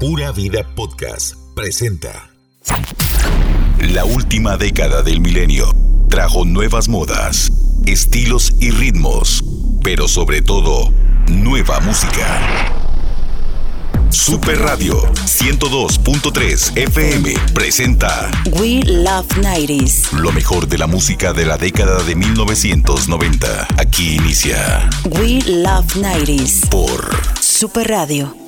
Pura Vida Podcast presenta. La última década del milenio trajo nuevas modas, estilos y ritmos, pero sobre todo, nueva música. Super Radio 102.3 FM presenta We Love 90s. lo mejor de la música de la década de 1990. Aquí inicia We Love 90s. por Super Radio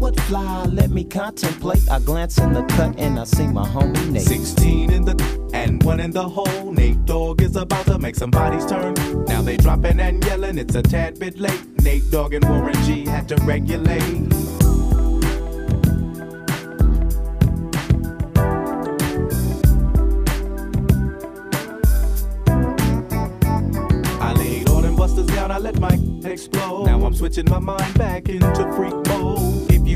Would fly. Let me contemplate. I glance in the cut and I see my homie Nate. 16 in the and one in the hole. Nate Dogg is about to make some bodies turn. Now they dropping and yelling, it's a tad bit late. Nate Dogg and Warren G had to regulate. I let my explode. Now I'm switching my mind back into freak mode.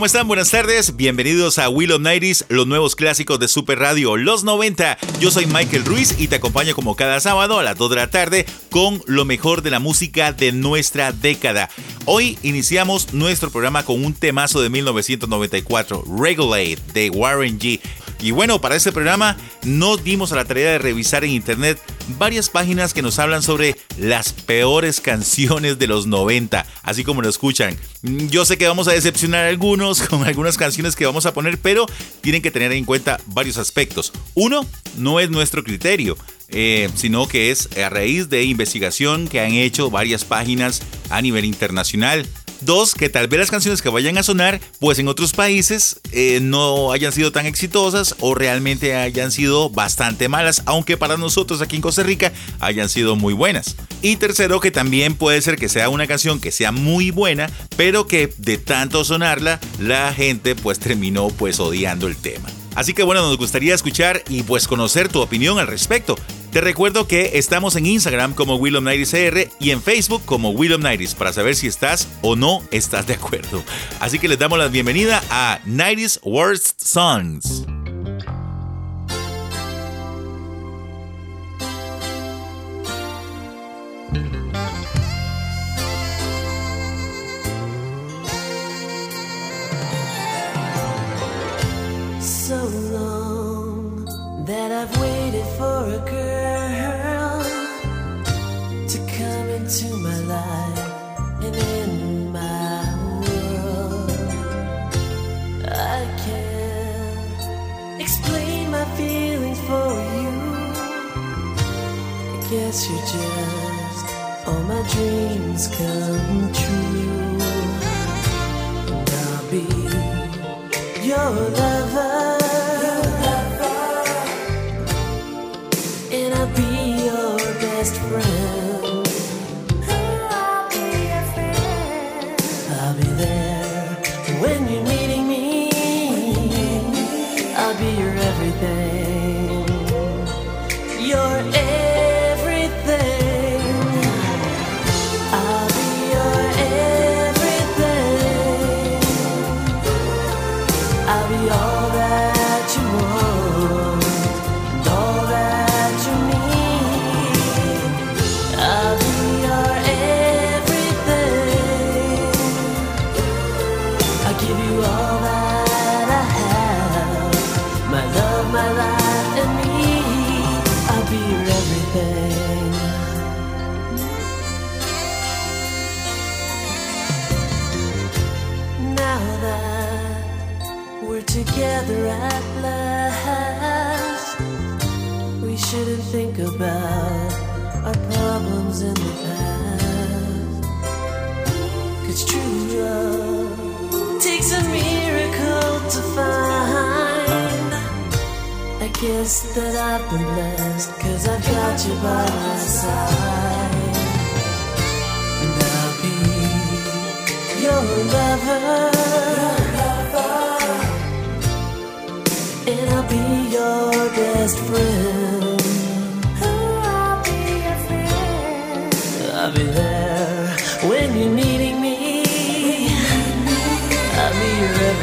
¿cómo están? Buenas tardes. Bienvenidos a Will of Nighties, los nuevos clásicos de Super Radio, los 90. Yo soy Michael Ruiz y te acompaño como cada sábado a las 2 de la tarde con lo mejor de la música de nuestra década. Hoy iniciamos nuestro programa con un temazo de 1994, Regulate, de Warren G. Y bueno, para este programa nos dimos a la tarea de revisar en internet varias páginas que nos hablan sobre las peores canciones de los 90, así como lo escuchan. Yo sé que vamos a decepcionar a algunos con algunas canciones que vamos a poner, pero tienen que tener en cuenta varios aspectos. Uno, no es nuestro criterio. eh, sino que es a raíz de investigación que han hecho varias páginas a nivel internacional. Dos, que tal vez las canciones que vayan a sonar, pues en otros países eh, no hayan sido tan exitosas o realmente hayan sido bastante malas, aunque para nosotros aquí en Costa Rica hayan sido muy buenas. Y tercero, que también puede ser que sea una canción que sea muy buena, pero que de tanto sonarla, la gente pues terminó pues odiando el tema. Así que bueno, nos gustaría escuchar y pues conocer tu opinión al respecto. Te recuerdo que estamos en Instagram como Willom CR y en Facebook como Willom Nighties para saber si estás o no estás de acuerdo. Así que les damos la bienvenida a 90 Worst Songs. that I've waited for a girl to come into my life and in my world. I can't explain my feelings for you. I guess you're just all my dreams come true. And I'll be your lover.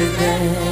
Everything.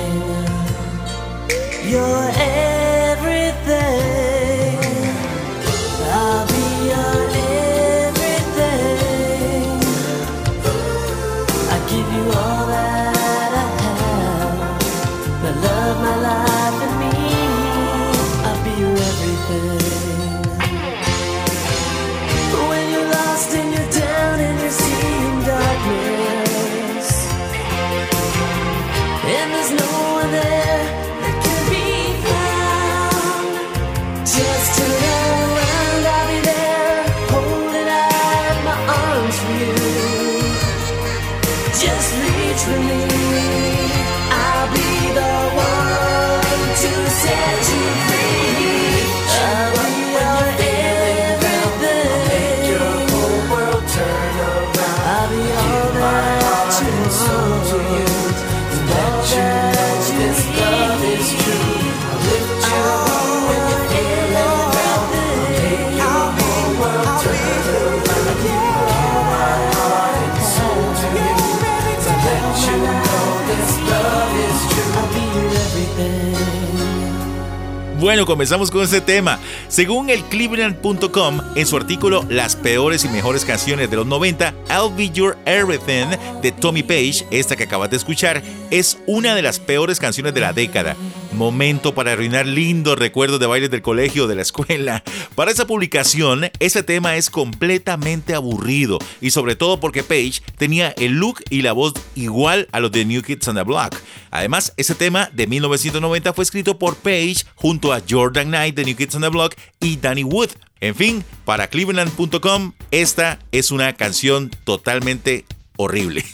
Bueno, comenzamos con este tema. Según el Cleveland.com, en su artículo Las peores y mejores canciones de los 90, I'll Be Your Everything de Tommy Page, esta que acabas de escuchar, es una de las peores canciones de la década. momento para arruinar lindos recuerdos de bailes del colegio de la escuela. Para esa publicación, ese tema es completamente aburrido y sobre todo porque Page tenía el look y la voz igual a los de New Kids on the Block. Además, ese tema de 1990 fue escrito por Page junto a Jordan Knight de New Kids on the Block y Danny Wood. En fin, para cleveland.com, esta es una canción totalmente horrible.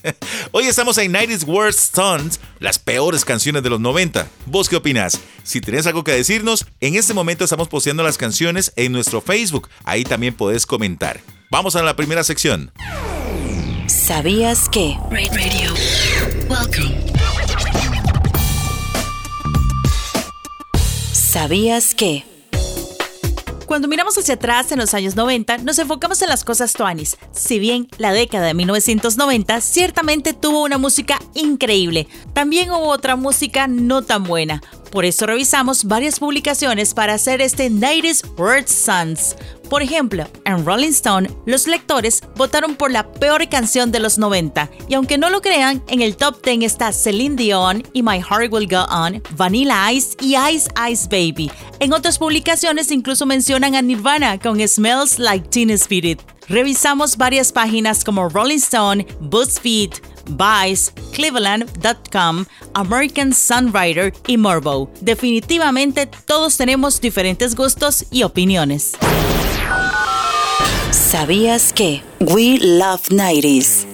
Hoy estamos en 90s Worst Songs, las peores canciones de los 90. ¿Vos qué opinas? Si tenés algo que decirnos, en este momento estamos posteando las canciones en nuestro Facebook. Ahí también podés comentar. Vamos a la primera sección. ¿Sabías que? Radio. Welcome. ¿Sabías que? Cuando miramos hacia atrás en los años 90, nos enfocamos en las cosas tuanis. Si bien la década de 1990 ciertamente tuvo una música increíble, también hubo otra música no tan buena. Por eso revisamos varias publicaciones para hacer este 90s Word Sons. Por ejemplo, en Rolling Stone, los lectores votaron por la peor canción de los 90, y aunque no lo crean, en el top 10 está Celine Dion y My Heart Will Go On, Vanilla Ice y Ice Ice Baby. En otras publicaciones incluso mencionan a Nirvana con Smells Like Teen Spirit. Revisamos varias páginas como Rolling Stone, BuzzFeed, Vice, Cleveland.com, American Sunwriter y Morbo. Definitivamente todos tenemos diferentes gustos y opiniones. ¿Sabías que? We Love 90s.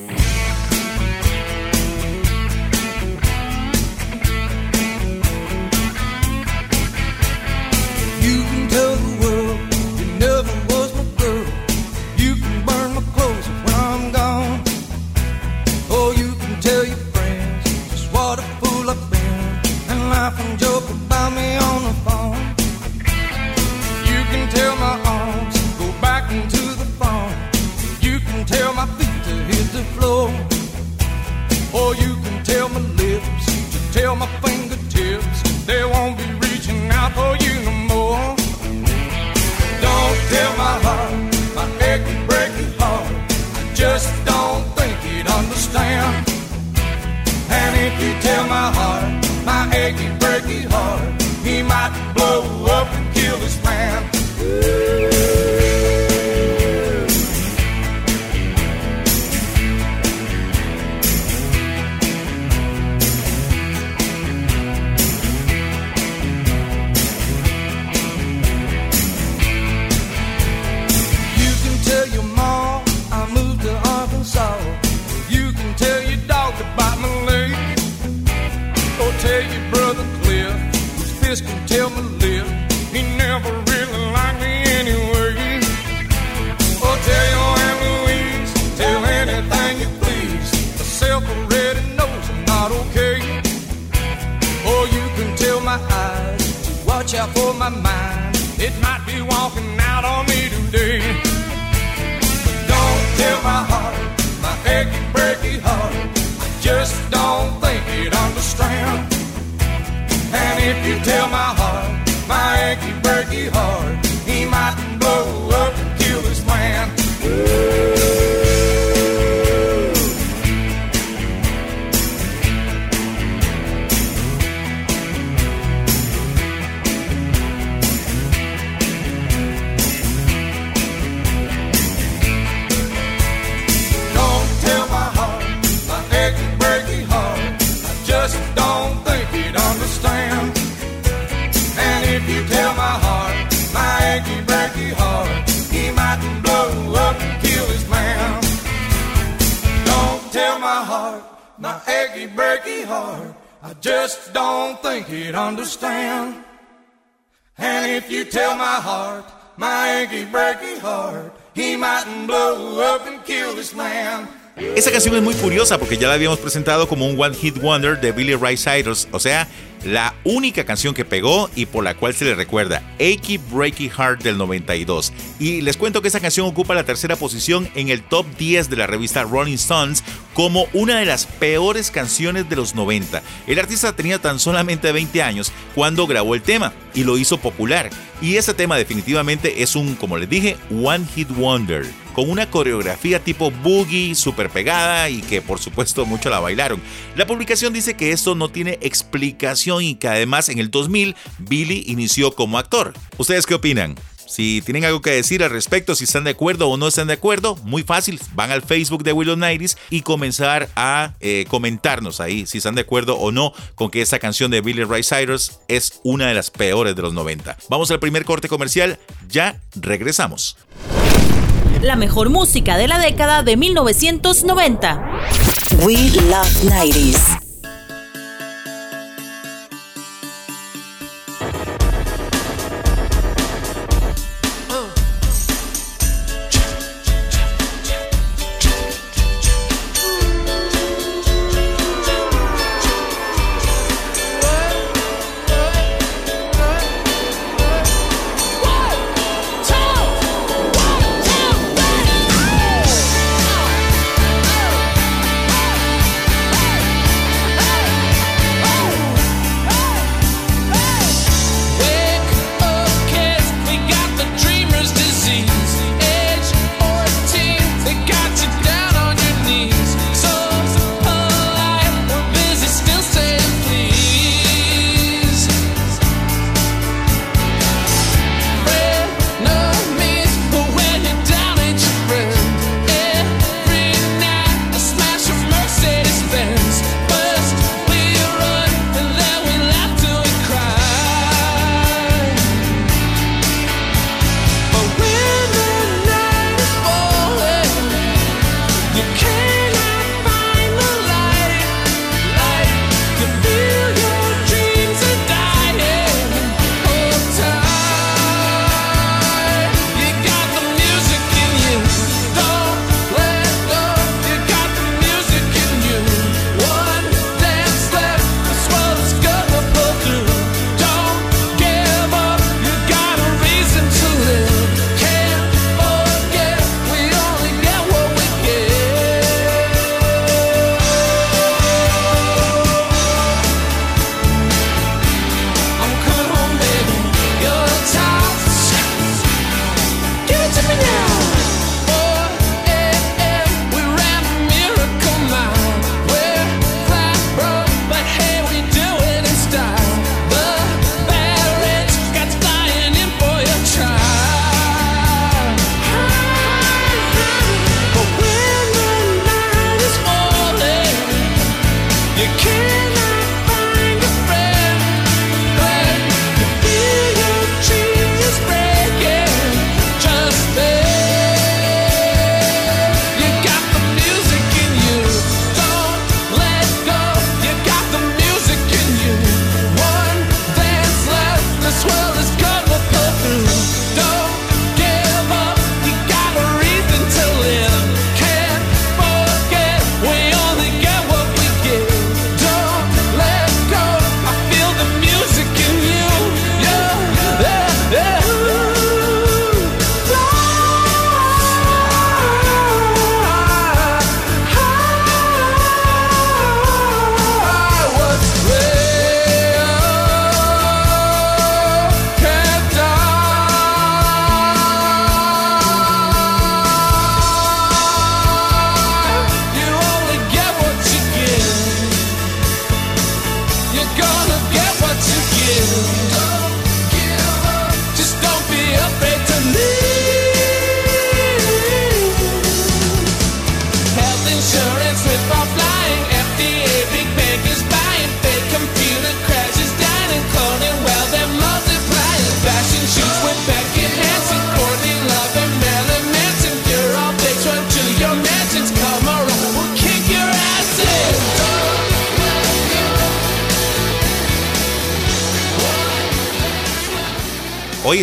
Watch out for my mind. It might be walking out on me today. Don't tell my heart, my achy breaky heart. I just don't think it understand. And if you tell my heart, my achy breaky heart, I just don't think he'd understand. And if you tell my heart, my he mightn't blow up and kill man. Esa canción es muy curiosa porque ya la habíamos presentado como un One Hit Wonder de Billy Ray Cyrus, o sea, la única canción que pegó y por la cual se le recuerda, Achy Breaky Heart del 92. Y les cuento que esa canción ocupa la tercera posición en el top 10 de la revista Rolling Stones como una de las peores canciones de los 90. El artista tenía tan solamente 20 años cuando grabó el tema y lo hizo popular. Y ese tema definitivamente es un, como les dije, One Hit Wonder. Con una coreografía tipo boogie super pegada y que por supuesto mucho la bailaron. La publicación dice que esto no tiene explicación y que además en el 2000 Billy inició como actor. ¿Ustedes qué opinan? Si tienen algo que decir al respecto, si están de acuerdo o no están de acuerdo, muy fácil, van al Facebook de Willow Nighties y comenzar a eh, comentarnos ahí si están de acuerdo o no con que esta canción de Billy Ray Cyrus es una de las peores de los 90. Vamos al primer corte comercial, ya regresamos. La mejor música de la década de 1990. We Love 90s.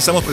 Estamos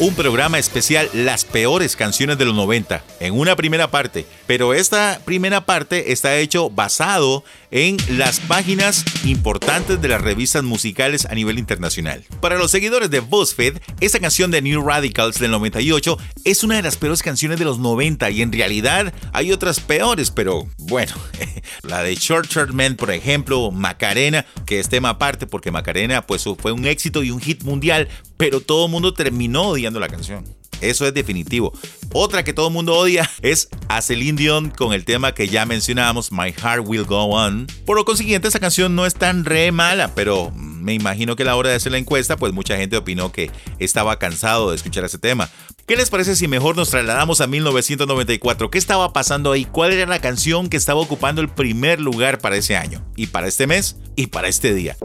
un programa especial Las peores canciones de los 90 en una primera parte, pero esta primera parte está hecho basado en las páginas importantes de las revistas musicales a nivel internacional. Para los seguidores de BuzzFeed, esta canción de New Radicals del 98 es una de las peores canciones de los 90 y en realidad hay otras peores, pero bueno, la de Short Short Man, por ejemplo, Macarena, que es tema aparte porque Macarena pues fue un éxito y un hit mundial, pero todo el mundo terminó odiando la canción. Eso es definitivo. Otra que todo el mundo odia es a Celine Dion con el tema que ya mencionábamos, My Heart Will Go On. Por lo consiguiente, esa canción no es tan re mala, pero me imagino que a la hora de hacer la encuesta, pues mucha gente opinó que estaba cansado de escuchar ese tema. ¿Qué les parece si mejor nos trasladamos a 1994? ¿Qué estaba pasando ahí? ¿Cuál era la canción que estaba ocupando el primer lugar para ese año? Y para este mes y para este día.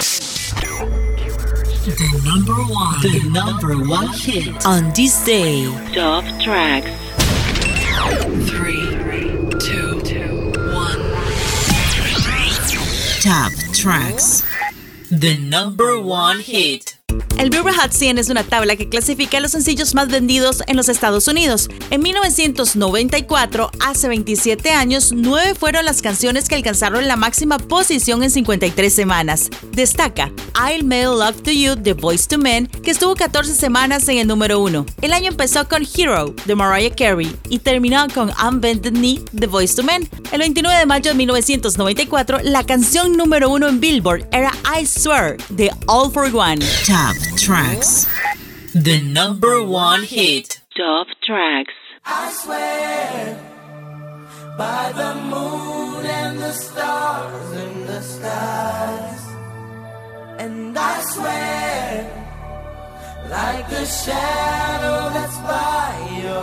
The number one, the number one hit on this day. Top tracks. Three, two, one. Top tracks. The number one hit. El Billboard Hot 100 es una tabla que clasifica los sencillos más vendidos en los Estados Unidos. En 1994, hace 27 años, 9 fueron las canciones que alcanzaron la máxima posición en 53 semanas. Destaca I'll Make Love to You de Voice to Men, que estuvo 14 semanas en el número 1. El año empezó con Hero de Mariah Carey y terminó con Unbended Knee de Voice to Men. El 29 de mayo de 1994, la canción número 1 en Billboard era I Swear de All for One. Top tracks. The number one hit. Top tracks. I swear by the moon and the stars in the skies. And I swear like a shadow that's by your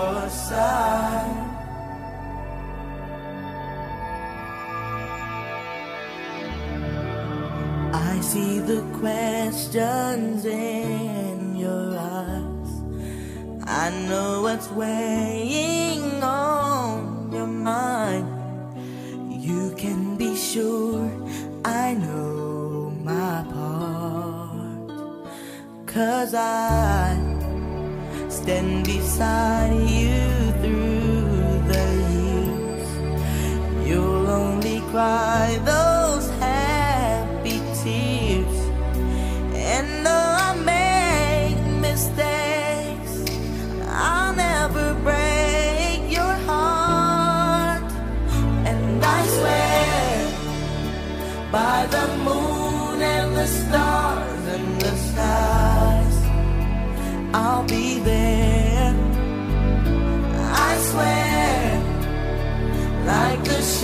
see the questions in your eyes. I know what's weighing on your mind. You can be sure I know my part. Cause I stand beside you through the years. You'll only cry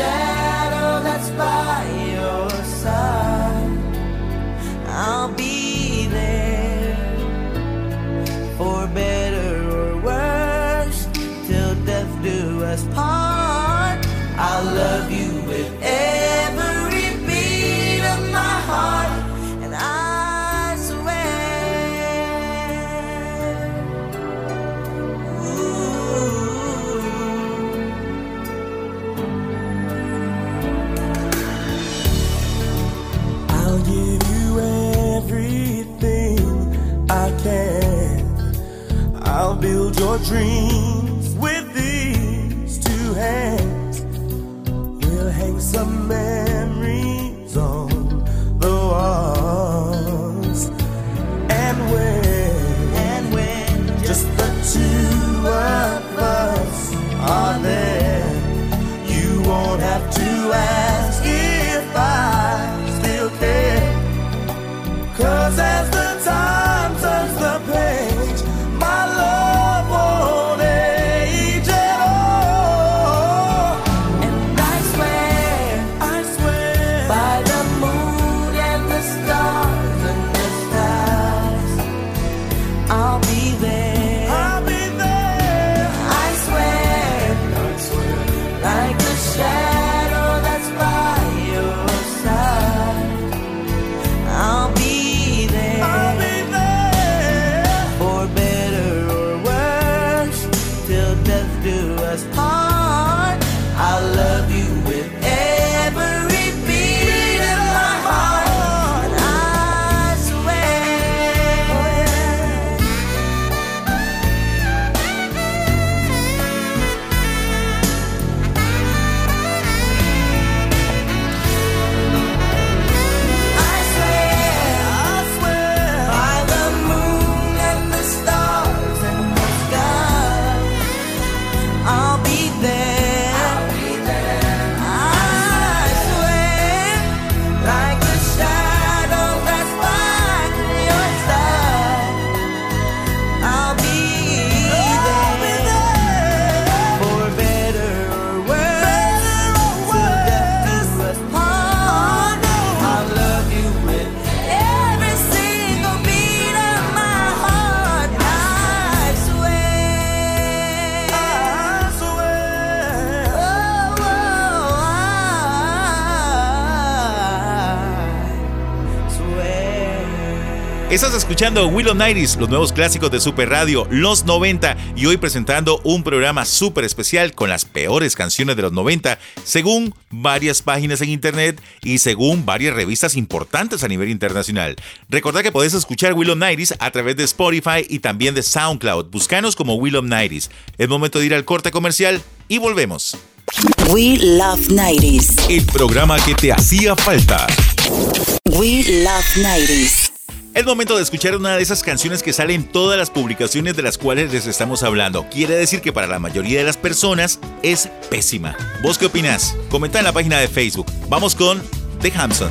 like build your dreams with these two hands. We'll hang some memories Estás escuchando Willow Nighties, los nuevos clásicos de Super Radio, los 90, y hoy presentando un programa súper especial con las peores canciones de los 90, según varias páginas en internet y según varias revistas importantes a nivel internacional. Recordad que podés escuchar Willow Nighties a través de Spotify y también de SoundCloud. Buscanos como Willow Nighties. Es momento de ir al corte comercial y volvemos. We Love 90s. El programa que te hacía falta. We Love 90s. Es momento de escuchar una de esas canciones que salen en todas las publicaciones de las cuales les estamos hablando. Quiere decir que para la mayoría de las personas es pésima. ¿Vos qué opinás? Comenta en la página de Facebook. Vamos con The Hamson.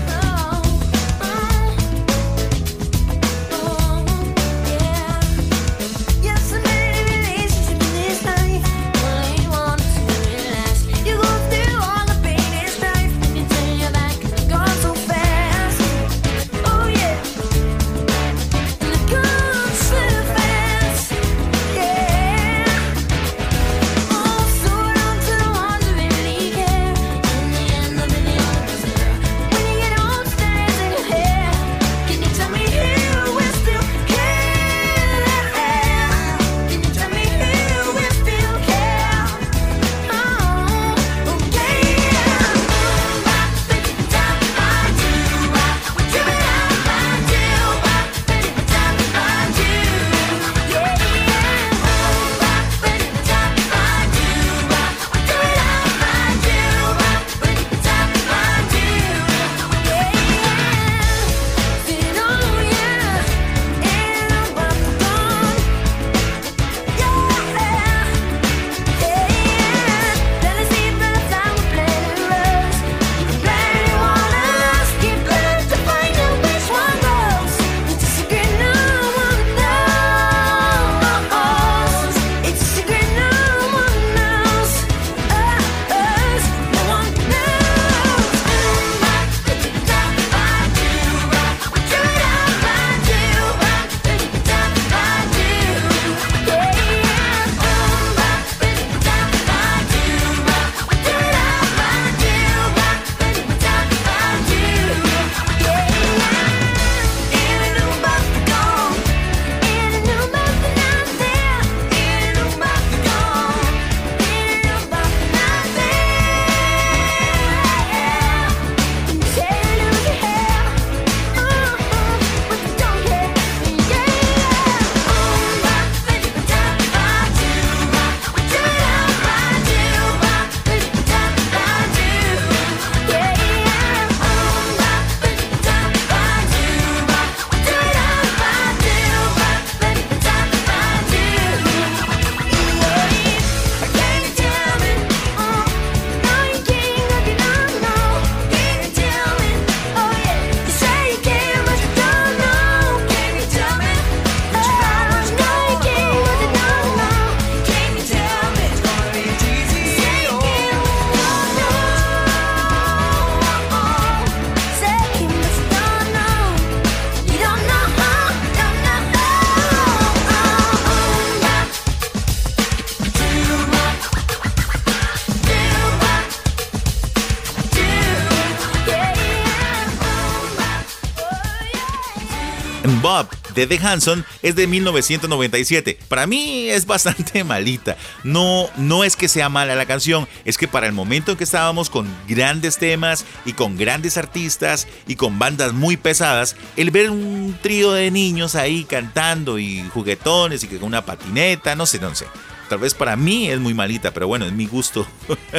De Hanson es de 1997. Para mí es bastante malita. No, no es que sea mala la canción, es que para el momento en que estábamos con grandes temas y con grandes artistas y con bandas muy pesadas, el ver un trío de niños ahí cantando y juguetones y que con una patineta, no sé, no sé. Tal vez para mí es muy malita, pero bueno, es mi gusto,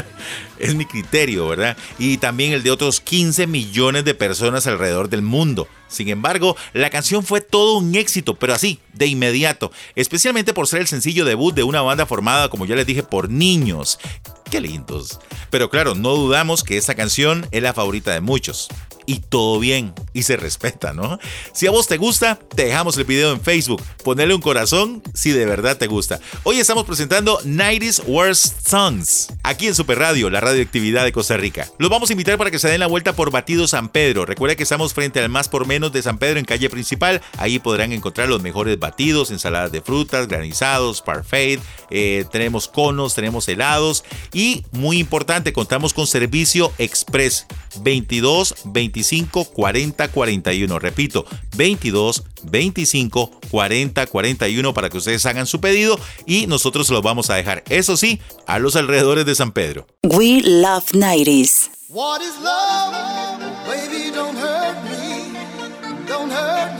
es mi criterio, ¿verdad? Y también el de otros 15 millones de personas alrededor del mundo. Sin embargo, la canción fue todo un éxito, pero así, de inmediato, especialmente por ser el sencillo debut de una banda formada, como ya les dije, por niños. Qué lindos. Pero claro, no dudamos que esta canción es la favorita de muchos y todo bien y se respeta, ¿no? Si a vos te gusta, te dejamos el video en Facebook. Ponele un corazón si de verdad te gusta. Hoy estamos presentando 90s Worst Songs aquí en Super Radio, la radioactividad de Costa Rica. Los vamos a invitar para que se den la vuelta por Batido San Pedro. Recuerda que estamos frente al Más por Menos de San Pedro en calle principal. Ahí podrán encontrar los mejores batidos, ensaladas de frutas, granizados, parfait. eh, tenemos conos, tenemos helados. Y muy importante, contamos con servicio express 22 25 40 41. Repito, 22 25 40 41 para que ustedes hagan su pedido y nosotros se los vamos a dejar. Eso sí, a los alrededores de San Pedro. We love 90s. What is love? Baby, don't hurt me. Don't hurt me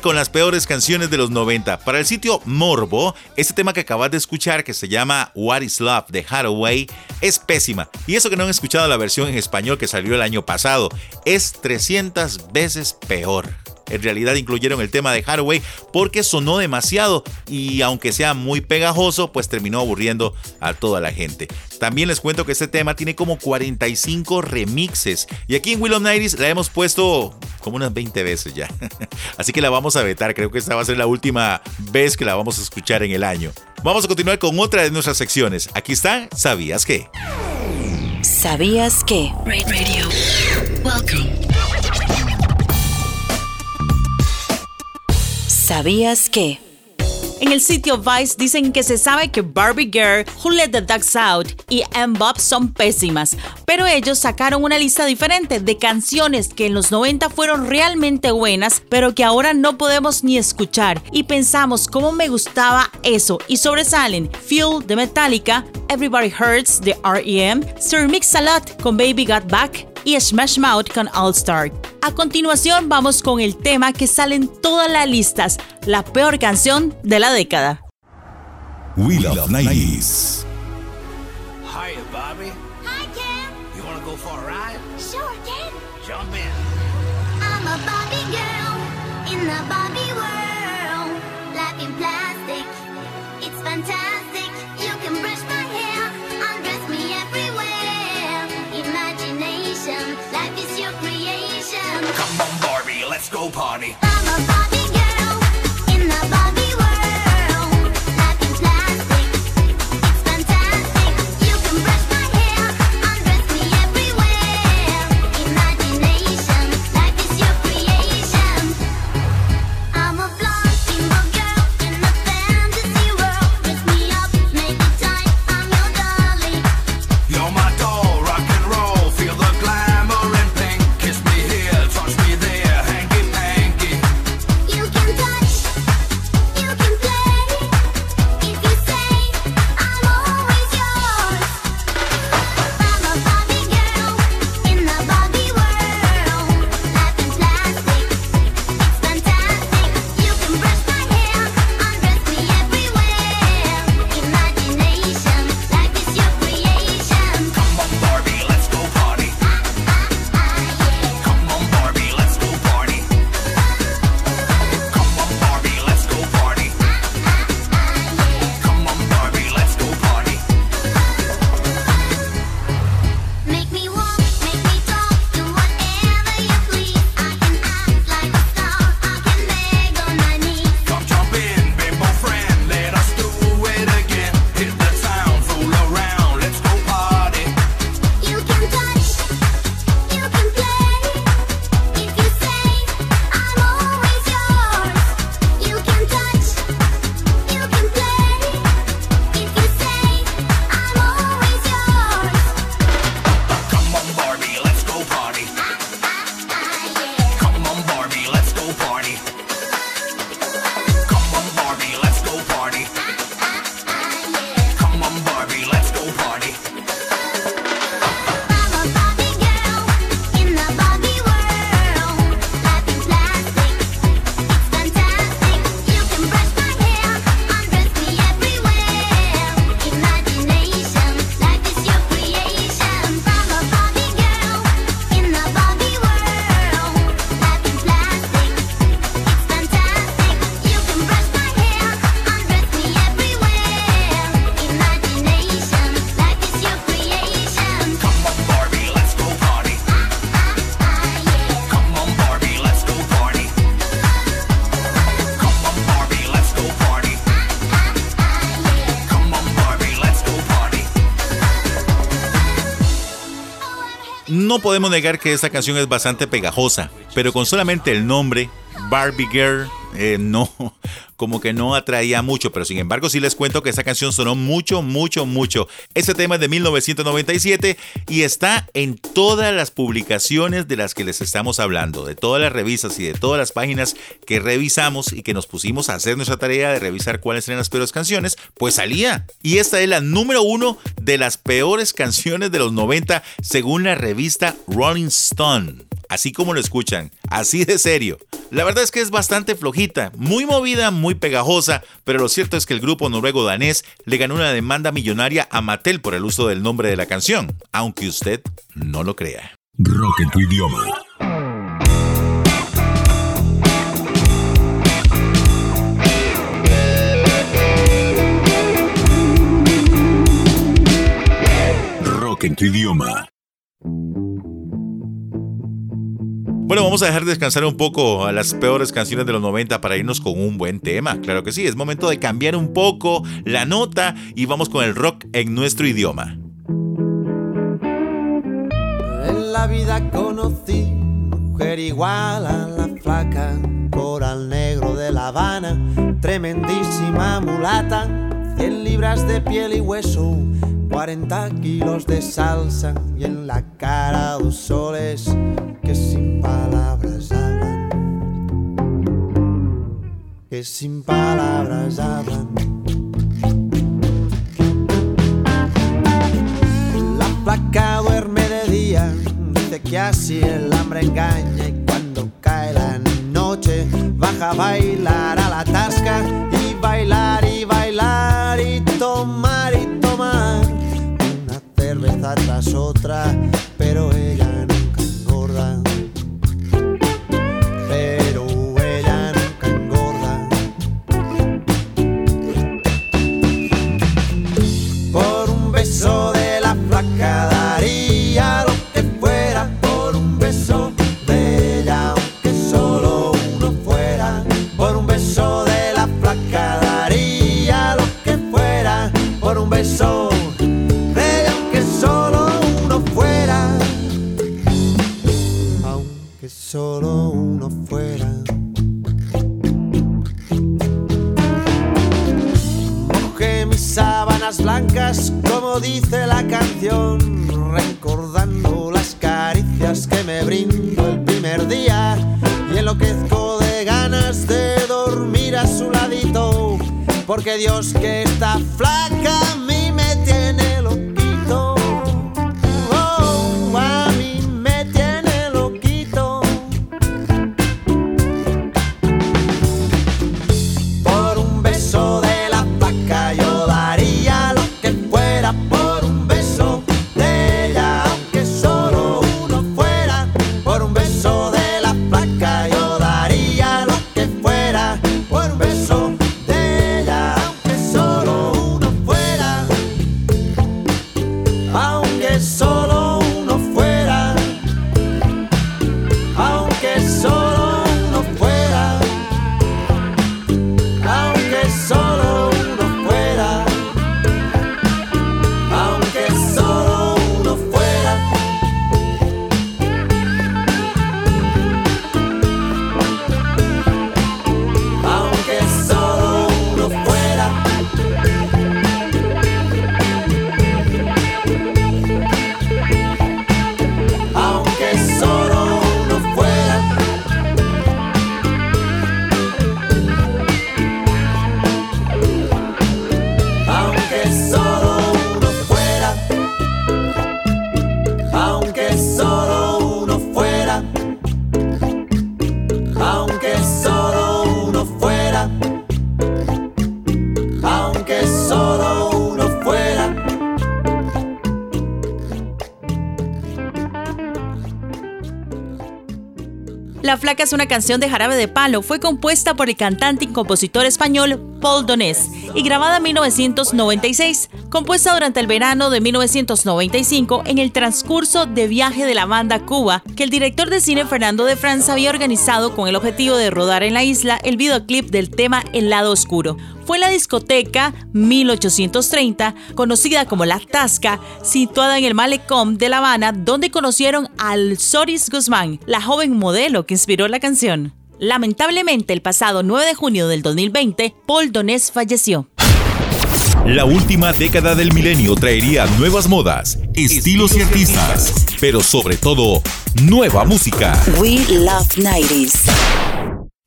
con las peores canciones de los 90. Para el sitio Morbo, este tema que acabas de escuchar, que se llama What is Love de Hathaway, es pésima. Y eso que no han escuchado la versión en español que salió el año pasado, es 300 veces peor. En realidad incluyeron el tema de Hathaway porque sonó demasiado y aunque sea muy pegajoso, pues terminó aburriendo a toda la gente. También les cuento que este tema tiene como 45 remixes y aquí en Willow Nighties la hemos puesto como unas 20 veces ya. Así que la vamos a vetar, creo que esta va a ser la última vez que la vamos a escuchar en el año. Vamos a continuar con otra de nuestras secciones. Aquí está, ¿sabías qué? ¿Sabías que? Radio. Welcome. ¿Sabías que? En el sitio Vice dicen que se sabe que Barbie Girl, Who Let the Dogs Out y Bob son pésimas, pero ellos sacaron una lista diferente de canciones que en los 90 fueron realmente buenas, pero que ahora no podemos ni escuchar. Y pensamos cómo me gustaba eso y sobresalen Feel de Metallica, Everybody Hurts de REM, Sir Mix-a-Lot con Baby Got Back y Smash Mouth con All Star. A continuación vamos con el tema que sale en todas las listas, la peor canción de la década. We Love 90s. Let's go party. No podemos negar que esta canción es bastante pegajosa, pero con solamente el nombre, Barbie Girl, eh, no, como que no atraía mucho, pero sin embargo sí les cuento que esta canción sonó mucho, mucho, mucho. Este tema es de 1997 y está en todas las publicaciones de las que les estamos hablando, de todas las revistas y de todas las páginas que revisamos y que nos pusimos a hacer nuestra tarea de revisar cuáles eran las peores canciones, pues salía. Y esta es la número uno de las peores canciones de los 90 según la revista Rolling Stone así como lo escuchan, así de serio. La verdad es que es bastante flojita, muy movida, muy pegajosa, pero lo cierto es que el grupo noruego danés le ganó una demanda millonaria a Mattel por el uso del nombre de la canción, aunque usted no lo crea. Rock en tu idioma. Rock en tu idioma. Bueno, vamos a dejar descansar un poco a las peores canciones de los 90 para irnos con un buen tema. Claro que sí, es momento de cambiar un poco la nota y vamos con el rock en nuestro idioma. En la vida conocí mujer igual a la flaca, coral negro de La Habana, tremendísima mulata, 100 libras de piel y hueso, 40 kilos de salsa y en la cara dos soles que sin sin palabras hablan. La placa duerme de día, dice que así el hambre engaña y cuando cae la noche baja a bailar a la tasca y bailar y bailar y tomar y tomar una cerveza tras otra, Una canción de Jarabe de Palo. Fue compuesta por el cantante y compositor español Paul Donés y grabada en 1996, compuesta durante el verano de 1995 en el transcurso de viaje de la banda Cuba, que el director de cine Fernando de Franza había organizado con el objetivo de rodar en la isla el videoclip del tema El lado oscuro. Fue la discoteca 1830, conocida como La Tasca, situada en el malecón de La Habana, donde conocieron al Soris Guzmán, la joven modelo que inspiró la canción. Lamentablemente, el pasado 9 de junio del 2020, Paul Donés falleció. La última década del milenio traería nuevas modas, estilos y artistas, pero sobre todo, nueva música. We love 90s.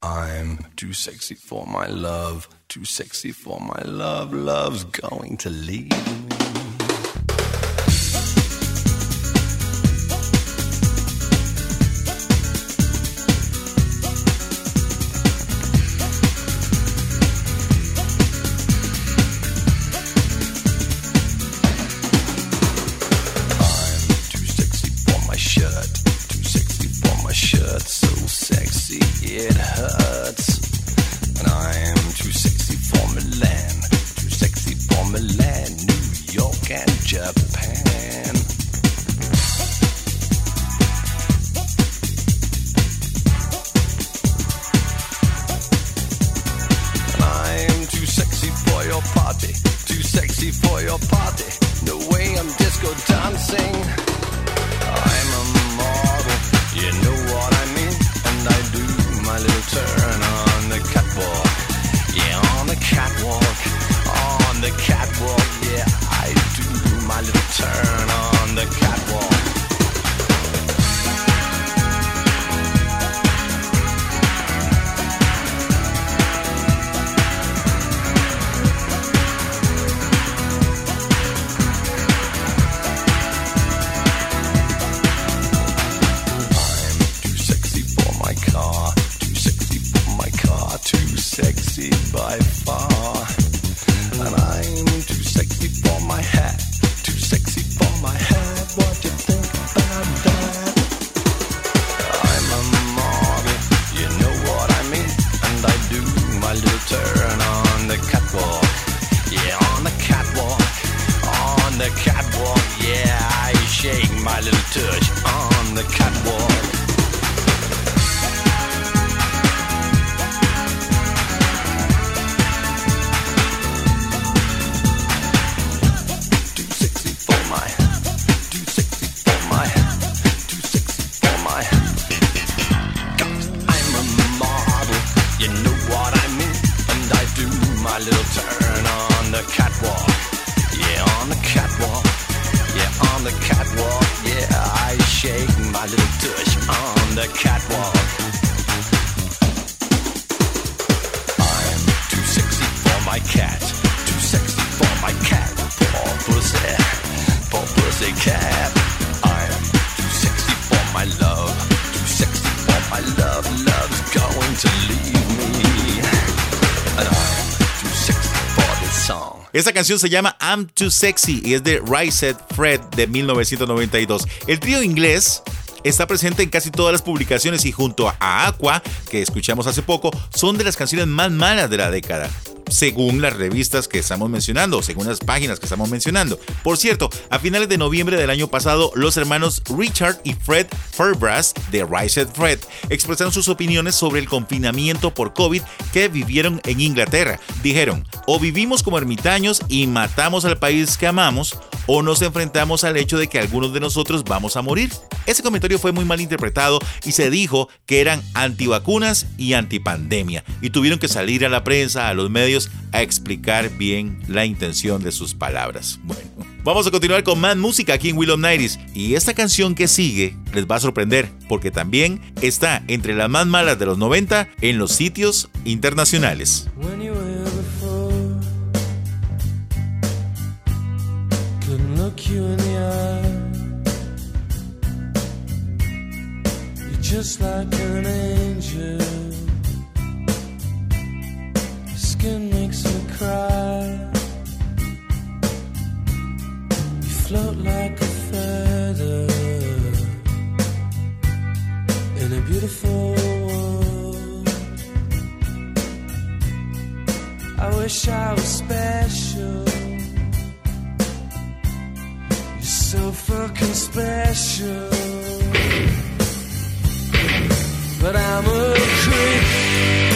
I'm too sexy for my love, too sexy for my love, love's going to leave I'm too sexy for my love. Love's going to leave me, I'm too sexy. Esta canción se llama I'm Too Sexy y es de Rise Fred de 1992. El trío inglés está presente en casi todas las publicaciones y junto a Aqua, que escuchamos hace poco, son de las canciones más malas de la década según las revistas que estamos mencionando, según las páginas que estamos mencionando. Por cierto, a finales de noviembre del año pasado, los hermanos Richard y Fred Fairbrass de Rise Fred expresaron sus opiniones sobre el confinamiento por COVID que vivieron en Inglaterra. Dijeron, o vivimos como ermitaños y matamos al país que amamos, o nos enfrentamos al hecho de que algunos de nosotros vamos a morir. Ese comentario fue muy mal interpretado y se dijo que eran antivacunas y antipandemia y tuvieron que salir a la prensa, a los medios, a explicar bien la intención de sus palabras. Bueno, vamos a continuar con más música aquí en Willow Nighties y esta canción que sigue les va a sorprender porque también está entre las más malas de los 90 en los sitios internacionales. It makes me cry. You float like a feather in a beautiful world. I wish I was special. You're so fucking special. But I'm a creep.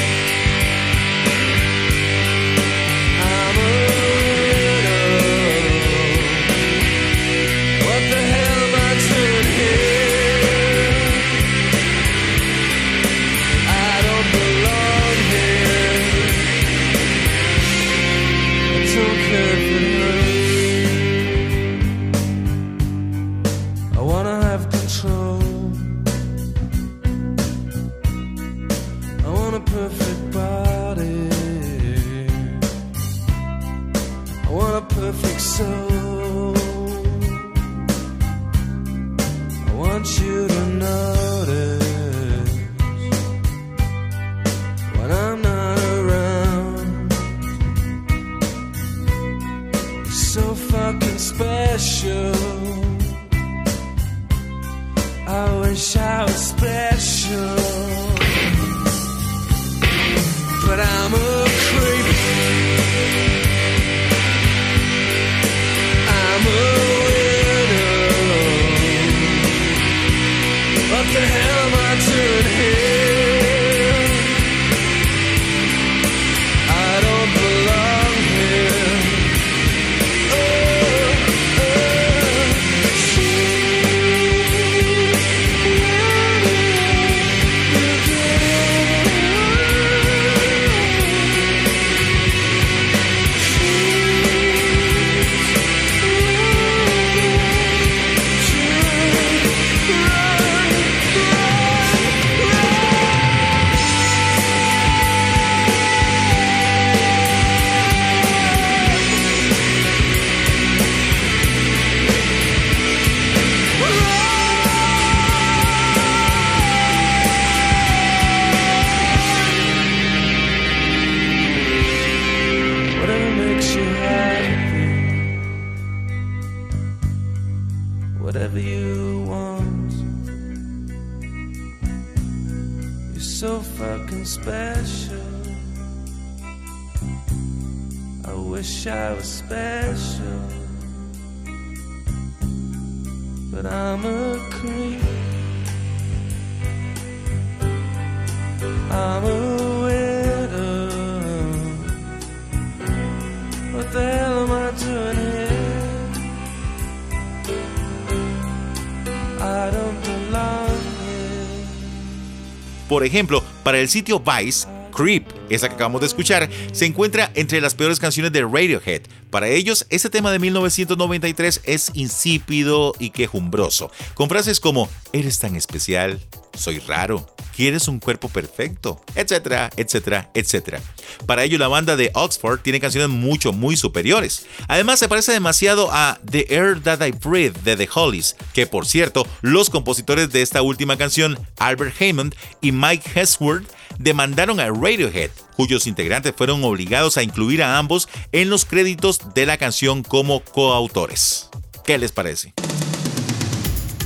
Por ejemplo, para el sitio Vice, Creep, esa que acabamos de escuchar, se encuentra entre las peores canciones de Radiohead. Para ellos, este tema de 1993 es insípido y quejumbroso, con frases como Eres tan especial, soy raro, quieres un cuerpo perfecto, etcétera, etcétera, etcétera. Para ello, la banda de Oxford tiene canciones mucho, muy superiores. Además, se parece demasiado a The Air That I Breathe de The Hollies, que por cierto, los compositores de esta última canción, Albert Hammond y Mike Hesworth, demandaron a Radiohead, cuyos integrantes fueron obligados a incluir a ambos en los créditos de la canción como coautores. ¿Qué les parece?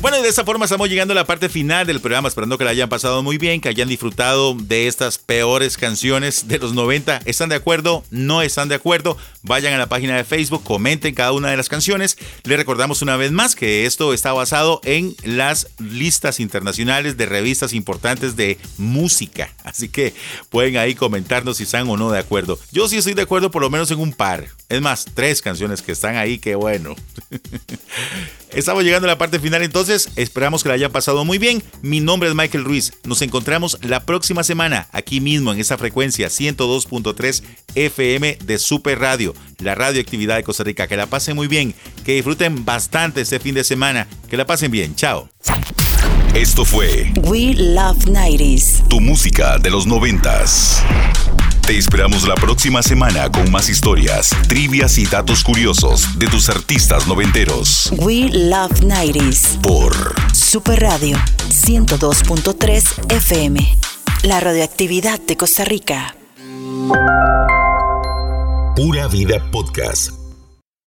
Bueno, y de esta forma estamos llegando a la parte final del programa, esperando que la hayan pasado muy bien, que hayan disfrutado de estas peores canciones de los 90. ¿Están de acuerdo? ¿No están de acuerdo? Vayan a la página de Facebook, comenten cada una de las canciones. Les recordamos una vez más que esto está basado en las listas internacionales de revistas importantes de música. Así que pueden ahí comentarnos si están o no de acuerdo. Yo sí estoy de acuerdo por lo menos en un par. Es más, tres canciones que están ahí, qué bueno. Estamos llegando a la parte final entonces, esperamos que la hayan pasado muy bien. Mi nombre es Michael Ruiz, nos encontramos la próxima semana aquí mismo en esa frecuencia 102.3 FM de Super Radio, la radioactividad de Costa Rica. Que la pasen muy bien, que disfruten bastante este fin de semana, que la pasen bien, chao. Esto fue We Love 90s. tu música de los noventas. Te esperamos la próxima semana con más historias, trivias y datos curiosos de tus artistas noventeros. We Love 90s. Por Super Radio 102.3 FM. La radioactividad de Costa Rica. Pura Vida Podcast.